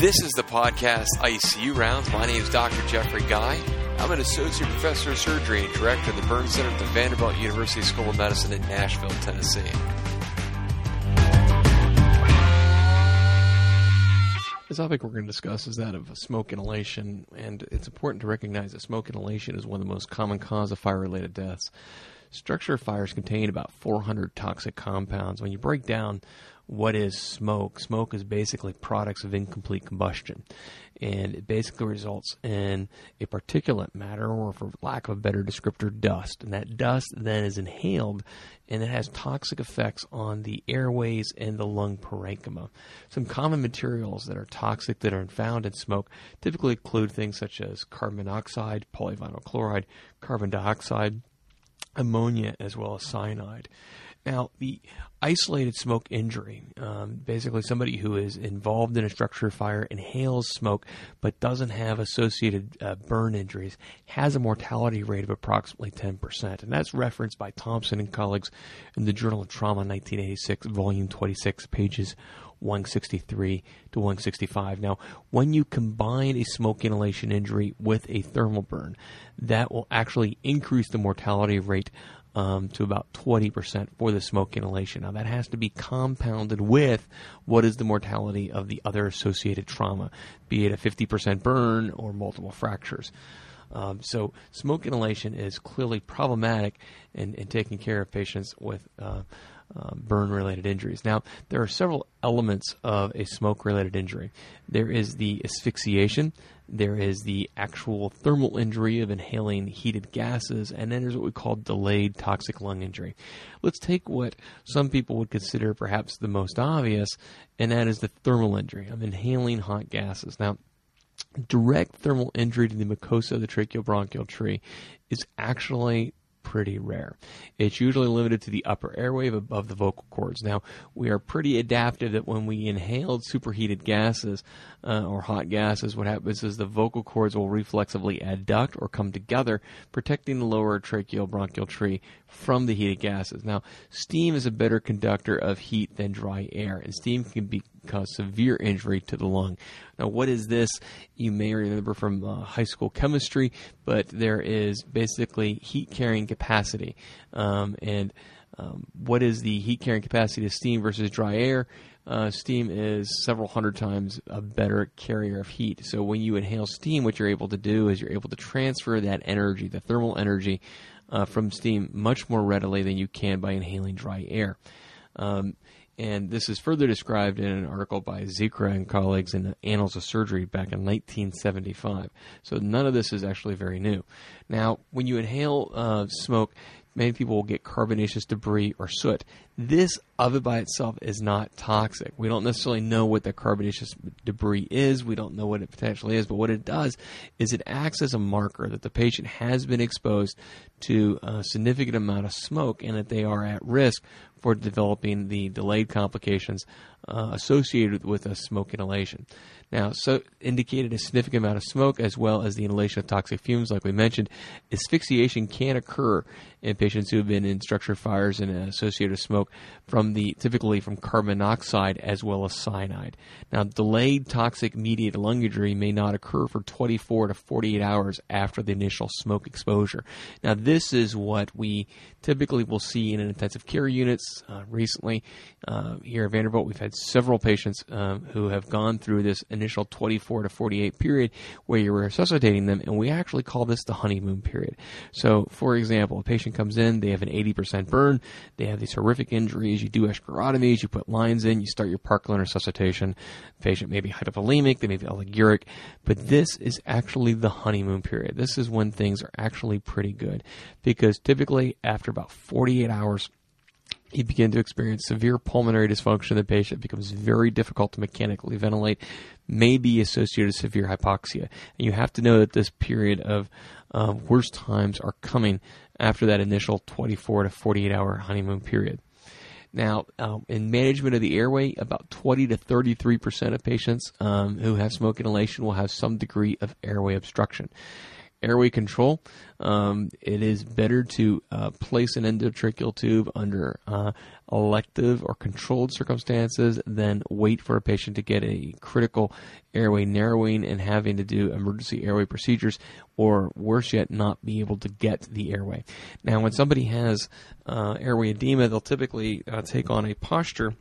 This is the podcast ICU Rounds. My name is Dr. Jeffrey Guy. I'm an associate professor of surgery and director of the Burn Center at the Vanderbilt University School of Medicine in Nashville, Tennessee. The topic we're going to discuss is that of smoke inhalation, and it's important to recognize that smoke inhalation is one of the most common cause of fire-related deaths. Structure fires contain about 400 toxic compounds. When you break down what is smoke, smoke is basically products of incomplete combustion. And it basically results in a particulate matter, or for lack of a better descriptor, dust. And that dust then is inhaled and it has toxic effects on the airways and the lung parenchyma. Some common materials that are toxic that are found in smoke typically include things such as carbon monoxide, polyvinyl chloride, carbon dioxide, ammonia as well as cyanide. Now, the isolated smoke injury, um, basically somebody who is involved in a structure fire, inhales smoke, but doesn't have associated uh, burn injuries, has a mortality rate of approximately 10%. And that's referenced by Thompson and colleagues in the Journal of Trauma 1986, volume 26, pages 163 to 165. Now, when you combine a smoke inhalation injury with a thermal burn, that will actually increase the mortality rate um, to about 20% for the smoke inhalation. Now, that has to be compounded with what is the mortality of the other associated trauma, be it a 50% burn or multiple fractures. Um, so, smoke inhalation is clearly problematic in, in taking care of patients with uh, uh, burn related injuries. Now, there are several elements of a smoke related injury. There is the asphyxiation, there is the actual thermal injury of inhaling heated gases, and then there's what we call delayed toxic lung injury. Let's take what some people would consider perhaps the most obvious, and that is the thermal injury of inhaling hot gases. Now, direct thermal injury to the mucosa of the tracheobronchial tree is actually pretty rare. It's usually limited to the upper airway above the vocal cords. Now, we are pretty adaptive that when we inhaled superheated gases uh, or hot gases, what happens is the vocal cords will reflexively adduct or come together, protecting the lower tracheobronchial tree from the heated gases. Now, steam is a better conductor of heat than dry air, and steam can be cause severe injury to the lung. Now, what is this? You may remember from uh, high school chemistry, but there is basically heat carrying capacity. Um, and um, what is the heat carrying capacity of steam versus dry air? Uh, steam is several hundred times a better carrier of heat. So when you inhale steam, what you're able to do is you're able to transfer that energy, the thermal energy, uh, from steam much more readily than you can by inhaling dry air. Um, and this is further described in an article by Zikria and colleagues in the Annals of Surgery back in 1975. So none of this is actually very new. Now, when you inhale uh, smoke, many people will get carbonaceous debris or soot. This of it by itself is not toxic. We don't necessarily know what the carbonaceous debris is. We don't know what it potentially is, but what it does is it acts as a marker that the patient has been exposed to a significant amount of smoke and that they are at risk for developing the delayed complications uh, associated with a smoke inhalation. Now, so indicated a significant amount of smoke as well as the inhalation of toxic fumes, like we mentioned, asphyxiation can occur in patients who have been in structure fires and associated smoke from the typically from carbon monoxide as well as cyanide. Now, delayed toxic mediated lung injury may not occur for 24 to 48 hours after the initial smoke exposure. Now, this is what we typically will see in an intensive care units. Uh, recently, uh, here at Vanderbilt, we've had several patients um, who have gone through this initial 24 to 48 period where you're resuscitating them, and we actually call this the honeymoon period. So, for example, a patient comes in, they have an 80% burn, they have these horrific injuries, you do escharotomies, you put lines in, you start your Parkland resuscitation. The patient may be hypovolemic, they may be oliguric, but this is actually the honeymoon period. This is when things are actually pretty good because typically after about 48 hours, you begin to experience severe pulmonary dysfunction. The patient becomes very difficult to mechanically ventilate, may be associated with severe hypoxia. And you have to know that this period of uh, worst times are coming after that initial 24 to 48 hour honeymoon period. Now, um, in management of the airway, about 20 to 33 percent of patients um, who have smoke inhalation will have some degree of airway obstruction. Airway control, um, it is better to uh, place an endotracheal tube under uh, elective or controlled circumstances than wait for a patient to get a critical airway narrowing and having to do emergency airway procedures, or worse yet, not be able to get the airway. Now, when somebody has uh, airway edema, they'll typically uh, take on a posture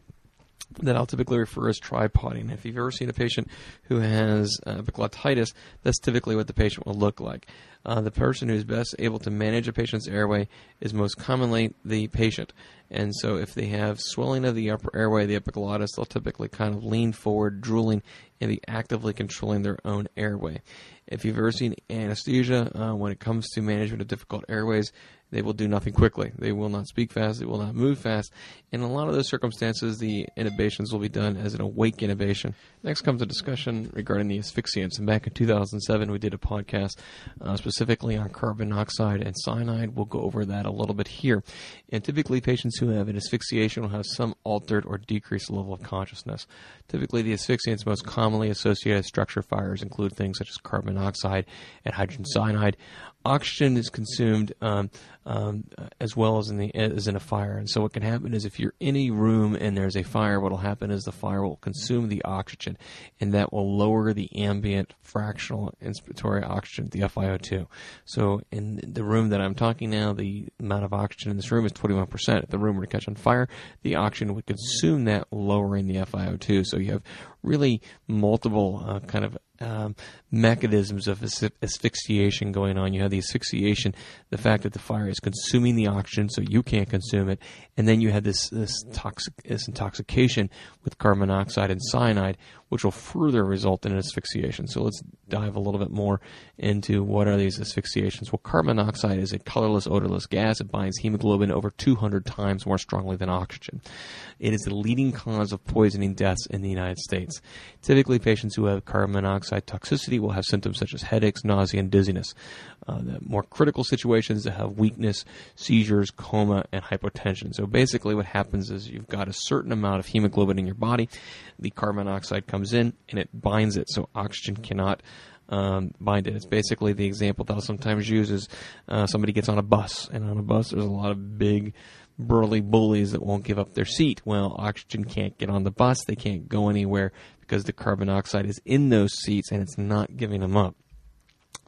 that I'll typically refer as tripoding. If you've ever seen a patient who has uh, epiglottitis, that's typically what the patient will look like. Uh, the person who's best able to manage a patient's airway is most commonly the patient. And so if they have swelling of the upper airway, the epiglottis, they'll typically kind of lean forward, drooling, and be actively controlling their own airway. If you've ever seen anesthesia, uh, when it comes to management of difficult airways, they will do nothing quickly. They will not speak fast. They will not move fast. In a lot of those circumstances, the intubations will be done as an awake intubation. Next comes a discussion regarding the asphyxiants. And back in 2007, we did a podcast uh, specifically on carbon monoxide and cyanide. We'll go over that a little bit here. And typically, patients who have an asphyxiation will have some altered or decreased level of consciousness. Typically, the asphyxiants most commonly associated with structure fires include things such as carbon monoxide and hydrogen cyanide oxygen is consumed um, um, as well as in the as in a fire. And so what can happen is if you're in a room and there's a fire, what will happen is the fire will consume the oxygen, and that will lower the ambient fractional inspiratory oxygen, the FiO2. So in the room that I'm talking now, the amount of oxygen in this room is 21%. If the room were to catch on fire, the oxygen would consume that, lowering the FiO2. So you have really multiple uh, kind of um, mechanisms of asphyxiation going on. You have the asphyxiation, the fact that the fire is consuming the oxygen, so you can't consume it, and then you have this this toxic this intoxication with carbon monoxide and cyanide, which will further result in asphyxiation. So let's dive a little bit more into what are these asphyxiations. Well, carbon monoxide is a colorless, odorless gas. It binds hemoglobin over 200 times more strongly than oxygen. It is the leading cause of poisoning deaths in the United States. Typically, patients who have carbon monoxide toxicity will have symptoms such as headaches, nausea, and dizziness. Uh, the more critical situations that have weakness, seizures, coma, and hypotension. So basically, what happens is you've got a certain amount of hemoglobin in your body. The carbon monoxide comes in and it binds it, so oxygen cannot um, bind it. It's basically the example that I'll sometimes use is uh, somebody gets on a bus, and on a bus there's a lot of big burly bullies that won't give up their seat. Well, oxygen can't get on the bus. They can't go anywhere because the carbon dioxide is in those seats and it's not giving them up.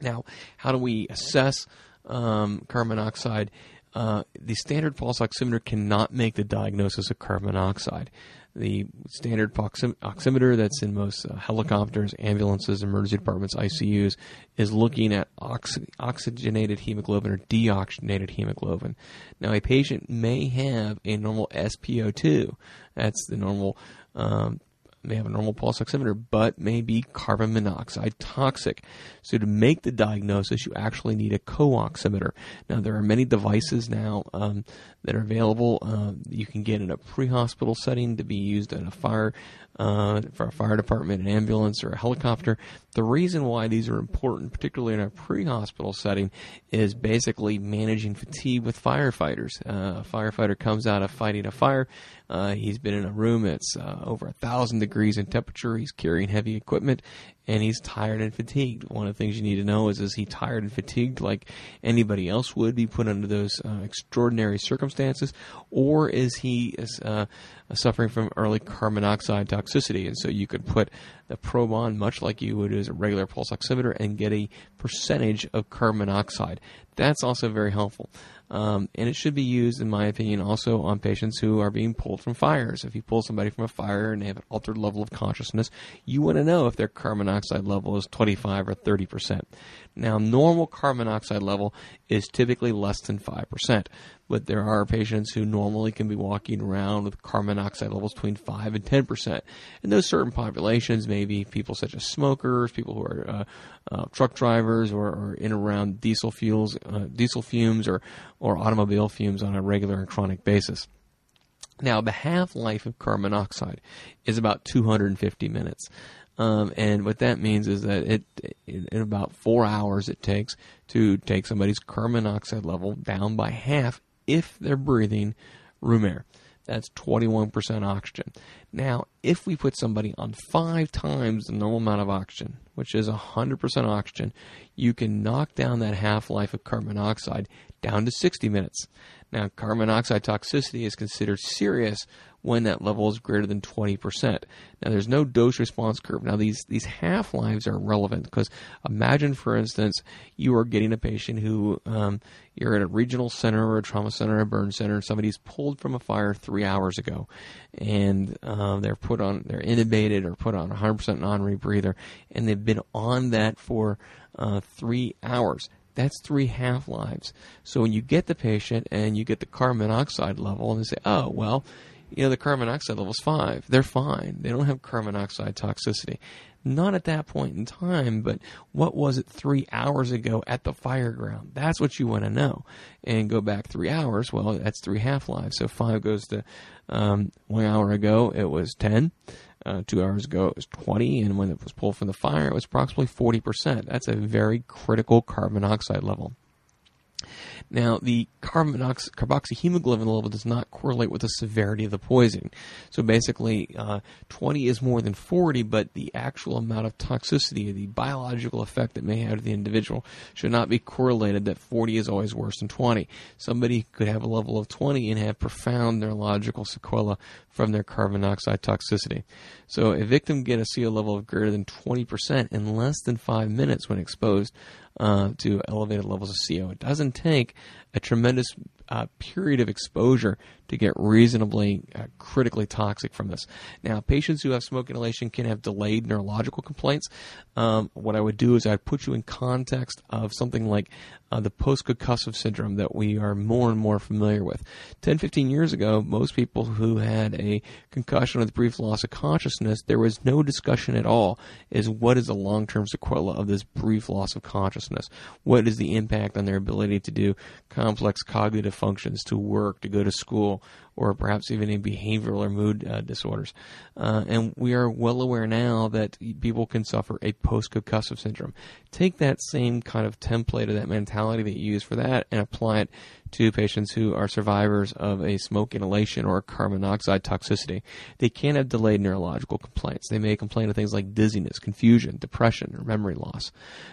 Now, how do we assess um, carbon monoxide? Uh, the standard pulse oximeter cannot make the diagnosis of carbon monoxide. The standard oximeter that's in most uh, helicopters, ambulances, emergency departments, ICUs is looking at oxy- oxygenated hemoglobin or deoxygenated hemoglobin. Now, a patient may have a normal SpO2. That's the normal um, may have a normal pulse oximeter, but may be carbon monoxide toxic. So to make the diagnosis, you actually need a co-oximeter. Now there are many devices now um, that are available. Uh, you can get in a pre-hospital setting to be used in a fire uh, for a fire department, an ambulance, or a helicopter. The reason why these are important, particularly in a pre-hospital setting, is basically managing fatigue with firefighters. Uh, a firefighter comes out of fighting a fire. Uh, he's been in a room that's uh, over a thousand degrees in temperature. He's carrying heavy equipment, and he's tired and fatigued. One of the things you need to know is is he tired and fatigued like anybody else would be put under those uh, extraordinary circumstances, or is he uh, suffering from early carbon monoxide toxicity? And so you could put the probe on much like you would as a regular pulse oximeter and get a percentage of carbon monoxide. That's also very helpful. Um, and it should be used, in my opinion, also on patients who are being pulled from fires. If you pull somebody from a fire and they have an altered level of consciousness, you want to know if their carbon monoxide level is 25 or 30 percent. Now, normal carbon monoxide level is typically less than 5%, but there are patients who normally can be walking around with carbon monoxide levels between 5 and 10%. And those certain populations may be people such as smokers, people who are uh, uh, truck drivers, or, or, in around diesel fuels, uh, diesel fumes, or, or automobile fumes on a regular and chronic basis. Now, the half life of carbon monoxide is about 250 minutes. Um, and what that means is that it, in about four hours it takes to take somebody's carbon monoxide level down by half if they're breathing room air. That's 21% oxygen. Now, if we put somebody on five times the normal amount of oxygen, which is 100% oxygen, you can knock down that half life of carbon monoxide down to 60 minutes. Now, carbon monoxide toxicity is considered serious when that level is greater than 20%. Now, there's no dose response curve. Now, these, these half lives are relevant because imagine, for instance, you are getting a patient who um, you're at a regional center or a trauma center or a burn center, and somebody's pulled from a fire three hours ago, and uh, they're put on, they're intubated or put on 100% non rebreather, and they've been on that for uh, three hours that's three half lives. So when you get the patient and you get the carbon monoxide level, and they say, oh, well, you know, the carbon monoxide level is five. They're fine. They don't have carbon monoxide toxicity. Not at that point in time, but what was it three hours ago at the fire ground? That's what you want to know. And go back three hours, well, that's three half lives. So five goes to um, one hour ago, it was 10. Uh, two hours ago, it was 20, and when it was pulled from the fire, it was approximately 40%. That's a very critical carbon monoxide level. Now, the carbon carboxyhemoglobin level does not correlate with the severity of the poisoning. So basically, uh, 20 is more than 40, but the actual amount of toxicity, the biological effect it may have to the individual, should not be correlated that 40 is always worse than 20. Somebody could have a level of 20 and have profound neurological sequela from their carbon monoxide toxicity. So a victim get a CO level of greater than 20% in less than five minutes when exposed uh, to elevated levels of CO. It doesn't take a tremendous uh, period of exposure to get reasonably uh, critically toxic from this. Now, patients who have smoke inhalation can have delayed neurological complaints. Um, what I would do is I'd put you in context of something like uh, the post-concussive syndrome that we are more and more familiar with. 10, 15 years ago, most people who had a concussion with brief loss of consciousness, there was no discussion at all is what is the long-term sequela of this brief loss of consciousness? What is the impact on their ability to do complex cognitive functions, to work, to go to school, or perhaps even in behavioral or mood uh, disorders. Uh, and we are well aware now that people can suffer a post concussive syndrome. Take that same kind of template of that mentality that you use for that and apply it to patients who are survivors of a smoke inhalation or carbon monoxide toxicity. They can have delayed neurological complaints. They may complain of things like dizziness, confusion, depression, or memory loss.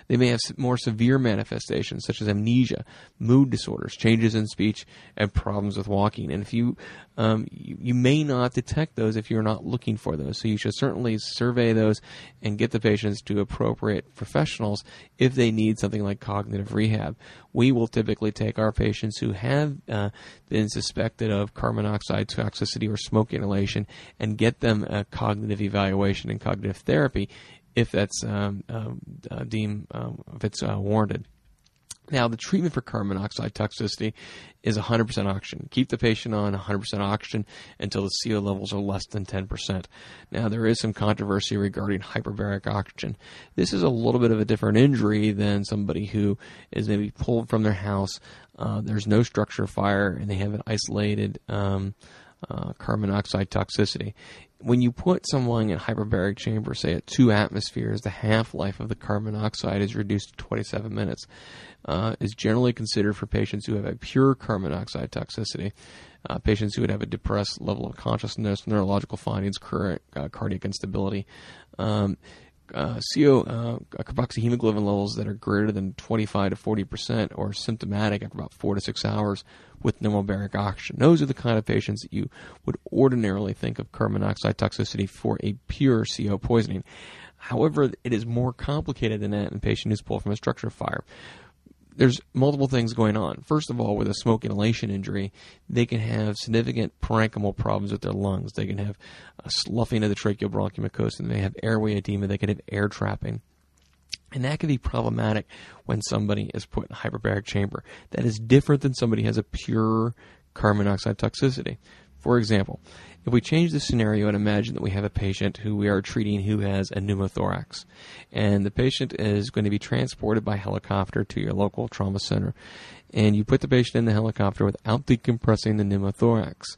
They may have more severe manifestations such as amnesia, mood disorders, changes in speech, and problems with walking. And if you um, you, you, may not detect those if you're not looking for those. So you should certainly survey those and get the patients to appropriate professionals if they need something like cognitive rehab. We will typically take our patients who have uh, been suspected of carbon monoxide toxicity or smoke inhalation and get them a cognitive evaluation and cognitive therapy if that's um, uh, deemed um, if it's uh, warranted. Now, the treatment for carbon monoxide toxicity is 100% oxygen. Keep the patient on 100% oxygen until the CO levels are less than 10%. Now, there is some controversy regarding hyperbaric oxygen. This is a little bit of a different injury than somebody who is maybe pulled from their house. Uh, there's no structure fire, and they have an isolated um, uh, carbon monoxide toxicity when you put someone in hyperbaric chamber, say at two atmospheres, the half life of the carbon monoxide is reduced to 27 minutes. Uh, is generally considered for patients who have a pure carbon monoxide toxicity, uh, patients who would have a depressed level of consciousness, neurological findings, current uh, cardiac instability. Um, uh, CO uh, carboxyhemoglobin levels that are greater than 25 to 40 percent or symptomatic after about four to six hours with normal baric oxygen. Those are the kind of patients that you would ordinarily think of carbon monoxide toxicity for a pure CO poisoning. However, it is more complicated than that in a patient who's pulled from a structure fire there's multiple things going on. First of all, with a smoke inhalation injury, they can have significant parenchymal problems with their lungs. They can have a sloughing of the tracheobronchial mucosa, they have airway edema. They can have air trapping. And that can be problematic when somebody is put in a hyperbaric chamber. That is different than somebody has a pure carbon monoxide toxicity. For example, if we change the scenario and imagine that we have a patient who we are treating who has a pneumothorax, and the patient is going to be transported by helicopter to your local trauma center, and you put the patient in the helicopter without decompressing the pneumothorax,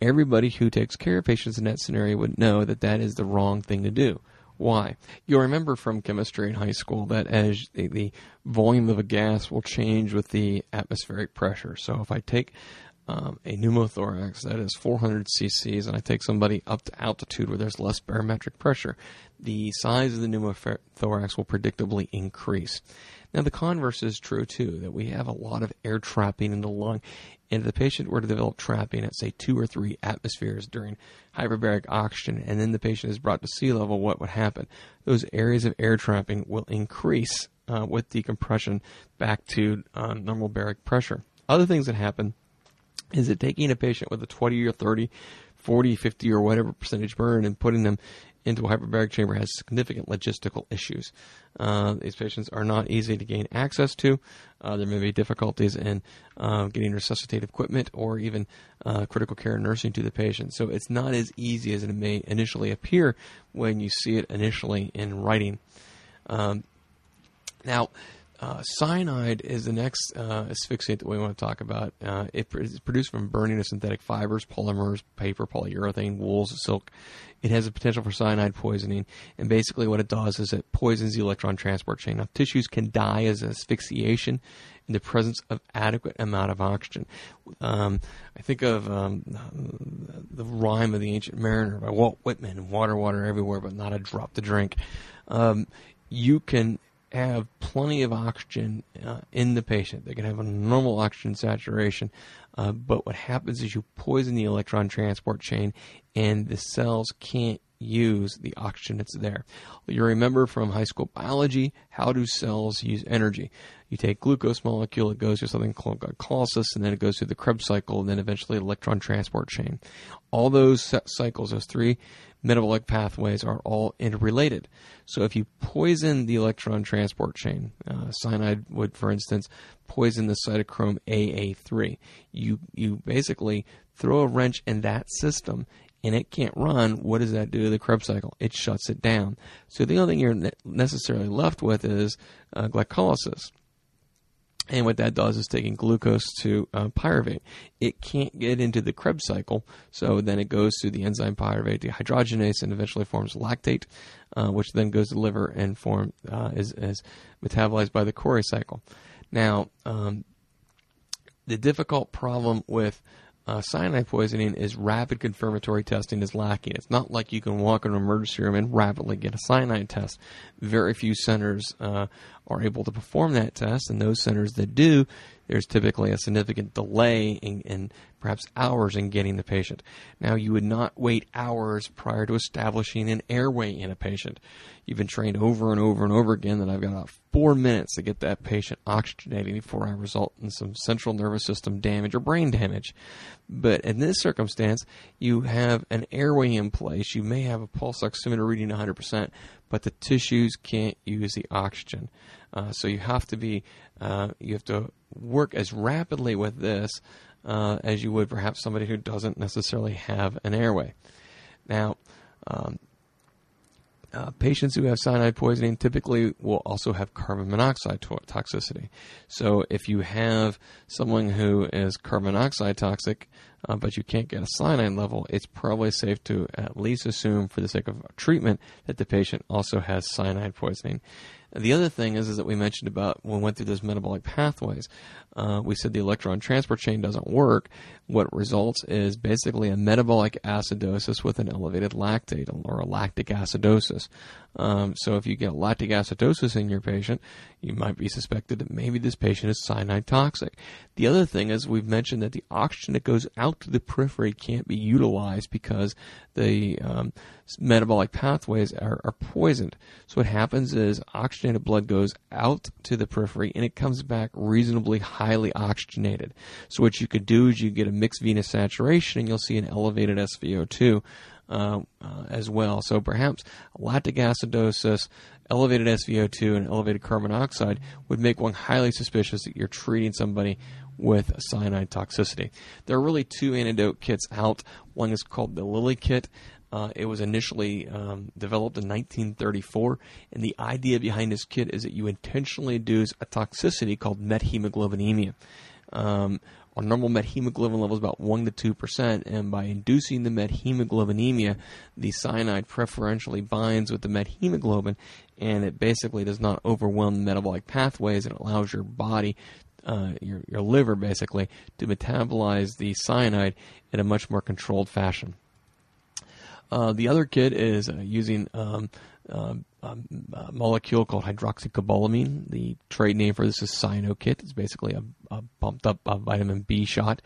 everybody who takes care of patients in that scenario would know that that is the wrong thing to do. Why? You'll remember from chemistry in high school that as the, the, volume of a gas will change with the atmospheric pressure. So if I take um, a pneumothorax that is 400 cc's, and I take somebody up to altitude where there's less barometric pressure, the size of the pneumothorax will predictably increase. Now, the converse is true too, that we have a lot of air trapping in the lung. And if the patient were to develop trapping at, say, two or three atmospheres during hyperbaric oxygen, and then the patient is brought to sea level, what would happen? Those areas of air trapping will increase uh, with decompression back to uh, normal baric pressure. Other things that happen is that taking a patient with a 20 or 30, 40, 50, or whatever percentage burn and putting them into a hyperbaric chamber has significant logistical issues. Uh, these patients are not easy to gain access to. Uh, there may be difficulties in uh, getting resuscitative equipment or even uh, critical care nursing to the patient. So it's not as easy as it may initially appear when you see it initially in writing. Um, now, uh, cyanide is the next uh, asphyxiant that we want to talk about. Uh, it is produced from burning of synthetic fibers, polymers, paper, polyurethane, wools, silk. It has a potential for cyanide poisoning, and basically what it does is it poisons the electron transport chain. Now, tissues can die as asphyxiation in the presence of adequate amount of oxygen. Um, I think of um, the rhyme of the Ancient Mariner by Walt Whitman: "Water, water everywhere, but not a drop to drink." Um, you can have plenty of oxygen uh, in the patient. They can have a normal oxygen saturation, uh, but what happens is you poison the electron transport chain, and the cells can't use the oxygen that's there. You remember from high school biology, how do cells use energy? You take glucose molecule, it goes through something called glycolysis, and then it goes through the Krebs cycle, and then eventually electron transport chain. All those cycles, those three metabolic pathways are all interrelated. So if you poison the electron transport chain, uh, cyanide would, for instance, poison the cytochrome AA3. You you basically throw a wrench in that system and it can't run. What does that do to the Krebs cycle? It shuts it down. So the only thing you're necessarily left with is uh, glycolysis. And what that does is taking glucose to uh, pyruvate. It can't get into the Krebs cycle, so then it goes through the enzyme pyruvate dehydrogenase and eventually forms lactate, uh, which then goes to the liver and form uh, is, is metabolized by the Cori cycle. Now, um, the difficult problem with uh, cyanide poisoning is rapid confirmatory testing is lacking. It's not like you can walk in an emergency room and rapidly get a cyanide test. Very few centers uh, are able to perform that test, and those centers that do, there's typically a significant delay in, in perhaps hours in getting the patient. Now, you would not wait hours prior to establishing an airway in a patient. You've been trained over and over and over again that I've got about four minutes to get that patient oxygenating before I result in some central nervous system damage or brain damage. But in this circumstance, you have an airway in place. You may have a pulse oximeter reading 100%, but the tissues can't use the oxygen. Uh, so you have to be, uh, you have to work as rapidly with this uh, as you would perhaps somebody who doesn't necessarily have an airway. Now, um, uh, patients who have cyanide poisoning typically will also have carbon monoxide to- toxicity. So, if you have someone who is carbon monoxide toxic, uh, but you can't get a cyanide level, it's probably safe to at least assume, for the sake of treatment, that the patient also has cyanide poisoning. The other thing is, is that we mentioned about when we went through those metabolic pathways, uh, we said the electron transport chain doesn't work. What results is basically a metabolic acidosis with an elevated lactate or a lactic acidosis. Um, so if you get lactic acidosis in your patient, you might be suspected that maybe this patient is cyanide toxic. The other thing is we've mentioned that the oxygen that goes out to the periphery can't be utilized because the um, metabolic pathways are, are poisoned. So what happens is oxygenated blood goes out to the periphery and it comes back reasonably highly oxygenated. So what you could do is you get a mixed venous saturation and you'll see an elevated SVO2 uh, uh, as well. So perhaps lactic acidosis, elevated SVO2, and elevated carbon monoxide would make one highly suspicious that you're treating somebody with cyanide toxicity. There are really two antidote kits out. One is called the Lilly kit. Uh, it was initially um, developed in 1934, and the idea behind this kit is that you intentionally induce a toxicity called methemoglobinemia. Um, our normal methemoglobin level is about 1 to 2%, and by inducing the methemoglobinemia, the cyanide preferentially binds with the methemoglobin, and it basically does not overwhelm the metabolic pathways and allows your body uh, your your liver basically to metabolize the cyanide in a much more controlled fashion. Uh, the other kit is uh, using um, um, um, a molecule called hydroxycobalamin. The trade name for this is Cyanokit. It's basically a, a pumped up a vitamin B shot,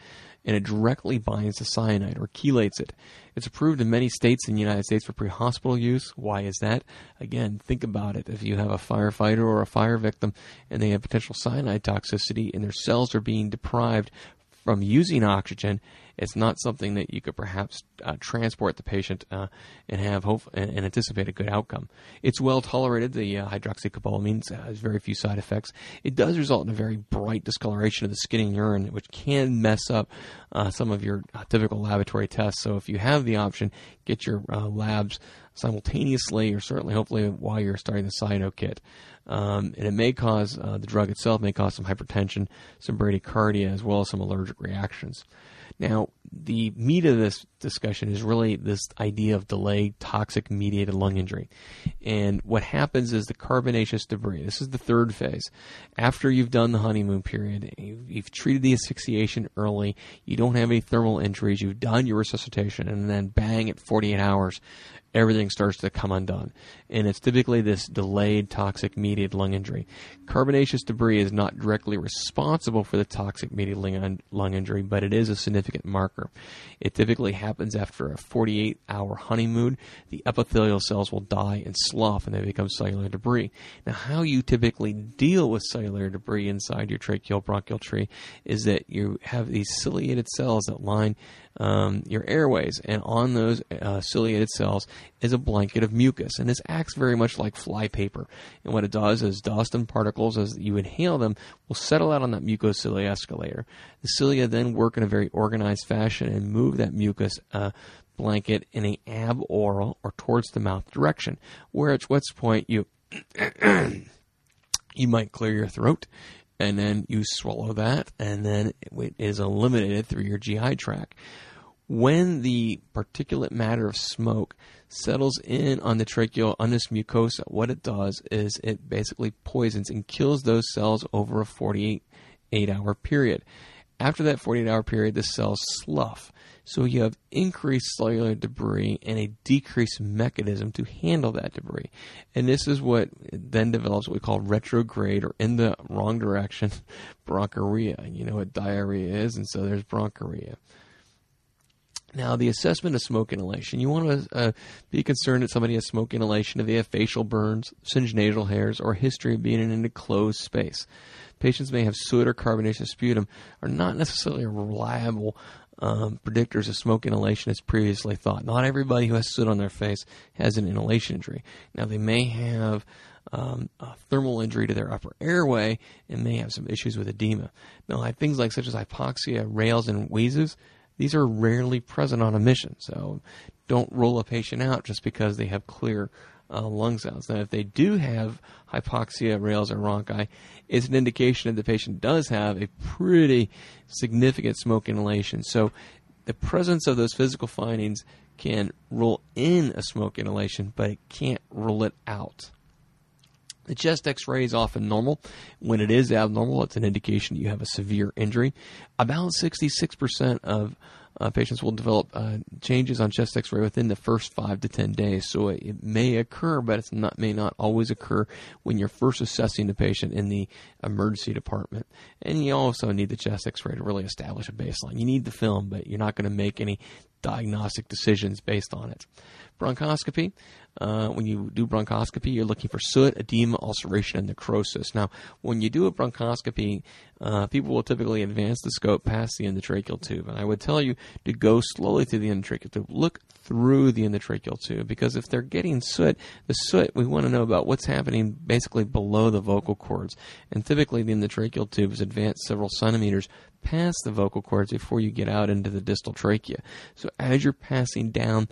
and it directly binds to cyanide or chelates it. It's approved in many states in the United States for pre-hospital use. Why is that? Again, think about it. If you have a firefighter or a fire victim and they have potential cyanide toxicity and their cells are being deprived from using oxygen, it's not something that you could perhaps uh, transport the patient uh, and have hope and, and, anticipate a good outcome. It's well tolerated. The uh, hydroxycobalamin has very few side effects. It does result in a very bright discoloration of the skin and urine, which can mess up uh, some of your uh, typical laboratory tests. So if you have the option, get your uh, labs simultaneously or certainly hopefully while you're starting the Cyanokit. Um, and it may cause uh, the drug itself may cause some hypertension, some bradycardia, as well as some allergic reactions. Now, the meat of this discussion is really this idea of delayed toxic mediated lung injury. And what happens is the carbonaceous debris, this is the third phase. After you've done the honeymoon period, you've, you've treated the asphyxiation early, you don't have any thermal injuries, you've done your resuscitation, and then bang, at 48 hours, everything starts to come undone. And it's typically this delayed toxic mediated lung injury. Carbonaceous debris is not directly responsible for the toxic mediated lung injury, but it is a significant marker. It typically happens after a 48 hour honeymoon. The epithelial cells will die and slough and they become cellular debris. Now, how you typically deal with cellular debris inside your tracheal bronchial tree is that you have these ciliated cells that line um, your airways, and on those uh, ciliated cells is a blanket of mucus, and this acts very much like flypaper. And what it does is dust and particles, as you inhale them, will settle out on that mucocilia escalator. The cilia then work in a very organized fashion and move that mucus uh, blanket in a aboral or towards the mouth direction, where at which point you you might clear your throat and then you swallow that, and then it is eliminated through your GI tract. When the particulate matter of smoke settles in on the tracheal this mucosa, what it does is it basically poisons and kills those cells over a 48 hour period. After that 48 hour period, the cells slough. So you have increased cellular debris and a decreased mechanism to handle that debris. And this is what then develops what we call retrograde or in the wrong direction bronchorrhea. You know what diarrhea is, and so there's bronchorrhea. Now, the assessment of smoke inhalation. You want to uh, be concerned that somebody has smoke inhalation if they have facial burns, singed nasal hairs, or history of being in an enclosed space. Patients may have soot or carbonaceous sputum are not necessarily reliable um, predictors of smoke inhalation as previously thought. Not everybody who has soot on their face has an inhalation injury. Now, they may have um, a thermal injury to their upper airway and may have some issues with edema. Now, things like such as hypoxia, rales, and wheezes, these are rarely present on admission. So, don't rule a patient out just because they have clear uh, lung sounds. Now, if they do have hypoxia, rales, or rhonchi, it's an indication that the patient does have a pretty significant smoke inhalation. So, the presence of those physical findings can rule in a smoke inhalation, but it can't rule it out. The chest x ray is often normal. When it is abnormal, it's an indication that you have a severe injury. About 66% of uh, patients will develop uh, changes on chest X-ray within the first five to ten days. So it, it, may occur, but it not may not always occur when you're first assessing the patient in the emergency department. And you also need the chest X-ray to really establish a baseline. You need the film, but you're not going to make any diagnostic decisions based on it. Bronchoscopy. Uh, when you do bronchoscopy, you're looking for soot, edema, ulceration, and necrosis. Now, when you do a bronchoscopy, uh, people will typically advance the scope past the endotracheal tube. And I would tell you to go slowly through the endotracheal tube. Look through the endotracheal tube because if they're getting soot, the soot, we want to know about what's happening basically below the vocal cords. And typically, the endotracheal tube is advanced several centimeters past the vocal cords before you get out into the distal trachea. So as you're passing down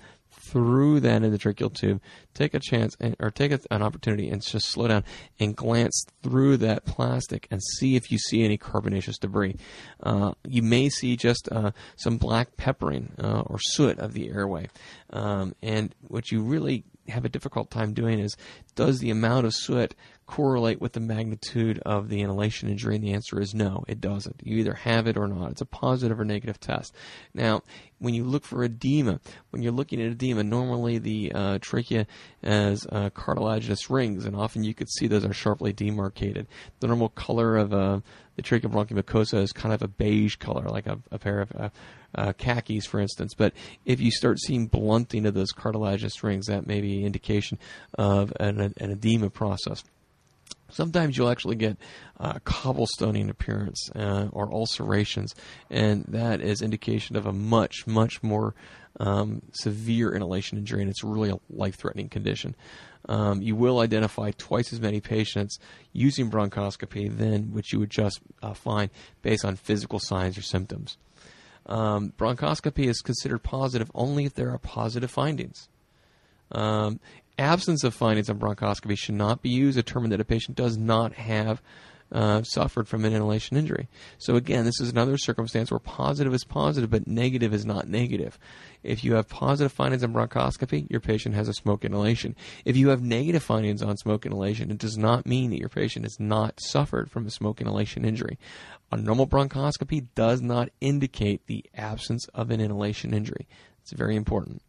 through that endotracheal tube, take a chance and, or take a, an opportunity and just slow down and glance through that plastic and see if you see any carbonaceous debris. Uh, you may see just uh, some black peppering uh, or soot of the airway. Um, and what you really have a difficult time doing is does the amount of soot correlate with the magnitude of the inhalation injury? And the answer is no, it doesn't. You either have it or not. It's a positive or negative test. Now, when you look for edema, when you're looking at edema, normally the uh, trachea has uh, cartilaginous rings, and often you could see those are sharply demarcated. The normal color of uh, the tracheobronchial mucosa is kind of a beige color, like a, a pair of uh, uh, khakis, for instance. But if you start seeing blunting of those cartilaginous rings, that may be an indication of an, an edema process. Sometimes you'll actually get uh, cobblestoning appearance uh, or ulcerations, and that is indication of a much, much more um, severe inhalation injury, and it's really a life-threatening condition. Um, you will identify twice as many patients using bronchoscopy than which you would just uh, find based on physical signs or symptoms. Um, bronchoscopy is considered positive only if there are positive findings. Um, absence of findings on bronchoscopy should not be used to determine that a patient does not have uh, suffered from an inhalation injury. So again, this is another circumstance where positive is positive, but negative is not negative. If you have positive findings on bronchoscopy, your patient has a smoke inhalation. If you have negative findings on smoke inhalation, it does not mean that your patient has not suffered from a smoke inhalation injury. A normal bronchoscopy does not indicate the absence of an inhalation injury. It's very important.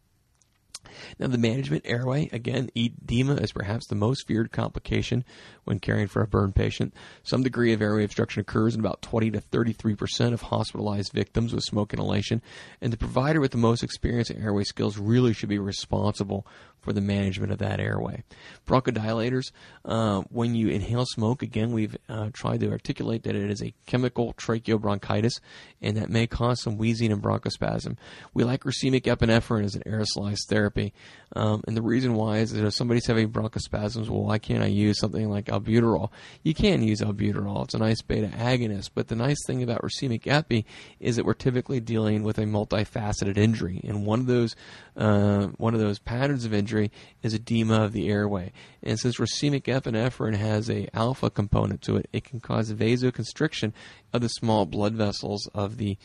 Now, the management airway, again, edema is perhaps the most feared complication when caring for a burn patient. Some degree of airway obstruction occurs in about 20 to 33 percent of hospitalized victims with smoke inhalation, and the provider with the most experience in airway skills really should be responsible for the management of that airway. Bronchodilators, uh, when you inhale smoke, again, we've uh, tried to articulate that it is a chemical tracheobronchitis, and that may cause some wheezing and bronchospasm. We like racemic epinephrine as an aerosolized therapy, um, and the reason why is that if somebody's having bronchospasms, well, why can't I use something like albuterol? You can use albuterol; it's a nice beta agonist. But the nice thing about racemic epi is that we're typically dealing with a multifaceted injury, and one of those uh, one of those patterns of injury is edema of the airway. And since racemic epinephrine has a alpha component to it, it can cause vasoconstriction of the small blood vessels of the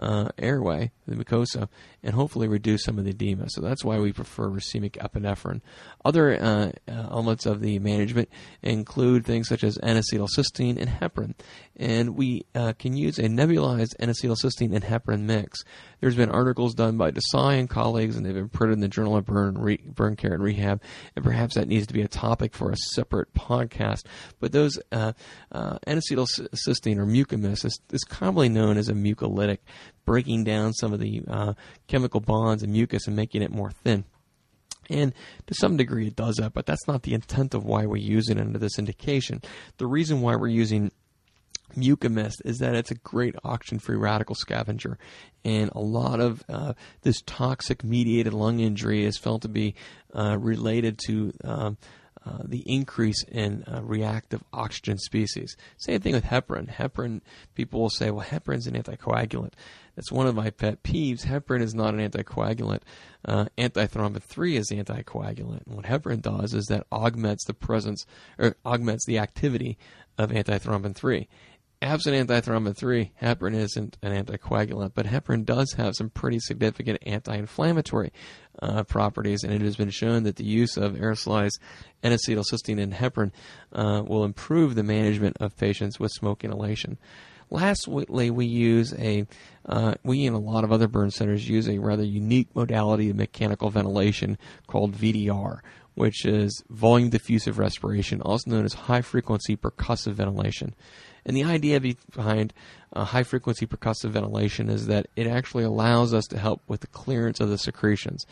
uh, airway, the mucosa, and hopefully reduce some of the edema. So that's why we prefer racemic epinephrine. Other uh, uh, elements of the management include things such as N-acetylcysteine and heparin. And we uh, can use a nebulized N-acetylcysteine and heparin mix. There's been articles done by Desai and colleagues, and they've been printed in the Journal of Burn, Re- Burn Care and Rehab. And perhaps that needs to be a topic for a separate podcast. But those uh, uh, N-acetylcysteine or Mucomyst is, is commonly known as a mucolytic, breaking down some of the uh, chemical bonds and mucus and making it more thin. And to some degree it does that, but that's not the intent of why we use it under this indication. The reason why we're using Mucomyst is that it's a great oxygen-free radical scavenger, and a lot of uh, this toxic mediated lung injury is felt to be uh, related to um, uh, the increase in uh, reactive oxygen species. Same thing with heparin. Heparin, people will say, well, heparin's an anticoagulant. That's one of my pet peeves. Heparin is not an anticoagulant. Uh, antithrombin 3 is anticoagulant. And what heparin does is that augments the presence, or augments the activity of antithrombin 3 absent antithrombin 3, heparin isn't an anticoagulant, but heparin does have some pretty significant anti inflammatory uh, properties, and it has been shown that the use of aerosolized N acetylcysteine and heparin uh, will improve the management of patients with smoke inhalation. Lastly, we use a uh, we and a lot of other burn centers use a rather unique modality of mechanical ventilation called VDR, which is volume diffusive respiration, also known as high frequency percussive ventilation. And the idea behind uh, high frequency percussive ventilation is that it actually allows us to help with the clearance of the secretions.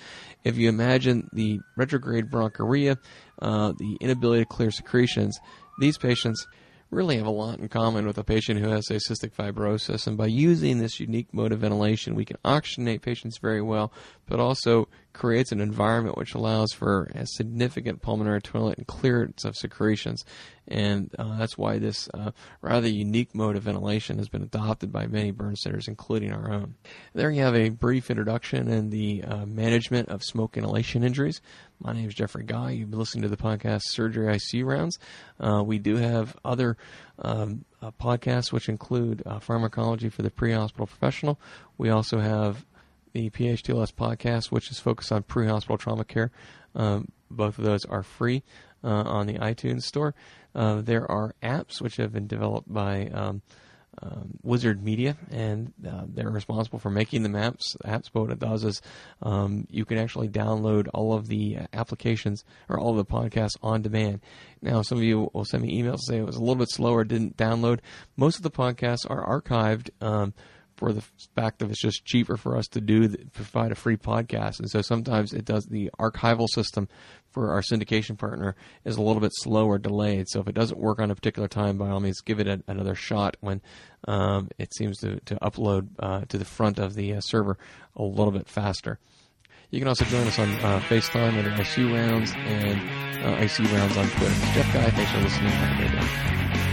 If you imagine the retrograde bronchorrhea, uh, the inability to clear secretions, these patients really have a lot in common with a patient who has a cystic fibrosis. And by using this unique mode of ventilation, we can oxygenate patients very well, but also creates an environment which allows for a significant pulmonary toilet and clearance of secretions. And uh, that's why this uh, rather unique mode of ventilation has been adopted by many burn centers, including our own. There you have a brief introduction and the uh, management of smoke inhalation injuries. My name is Jeffrey Guy. You've been listening to the podcast Surgery ICU Rounds. Uh, we do have other um, uh, podcasts which include uh, pharmacology for the pre-hospital professional. We also have the PHTLS podcast, which is focused on pre-hospital trauma care. Um, both of those are free uh, on the iTunes Store. Uh, there are apps which have been developed by um, um, Wizard Media, and uh, they're responsible for making the maps. Apps, what it does is um, you can actually download all of the applications or all of the podcasts on demand. Now, some of you will send me emails say it was a little bit slower, didn't download. Most of the podcasts are archived. Um, for the fact that it's just cheaper for us to do provide a free podcast, and so sometimes it does the archival system for our syndication partner is a little bit slow or delayed. So if it doesn't work on a particular time, by all means, give it a, another shot when um, it seems to to upload uh, to the front of the uh, server a little bit faster. You can also join us on uh, Facebook under ICU Rounds and uh, ICU Rounds on Twitter. Jeff Guy, thanks for listening. Have a great day.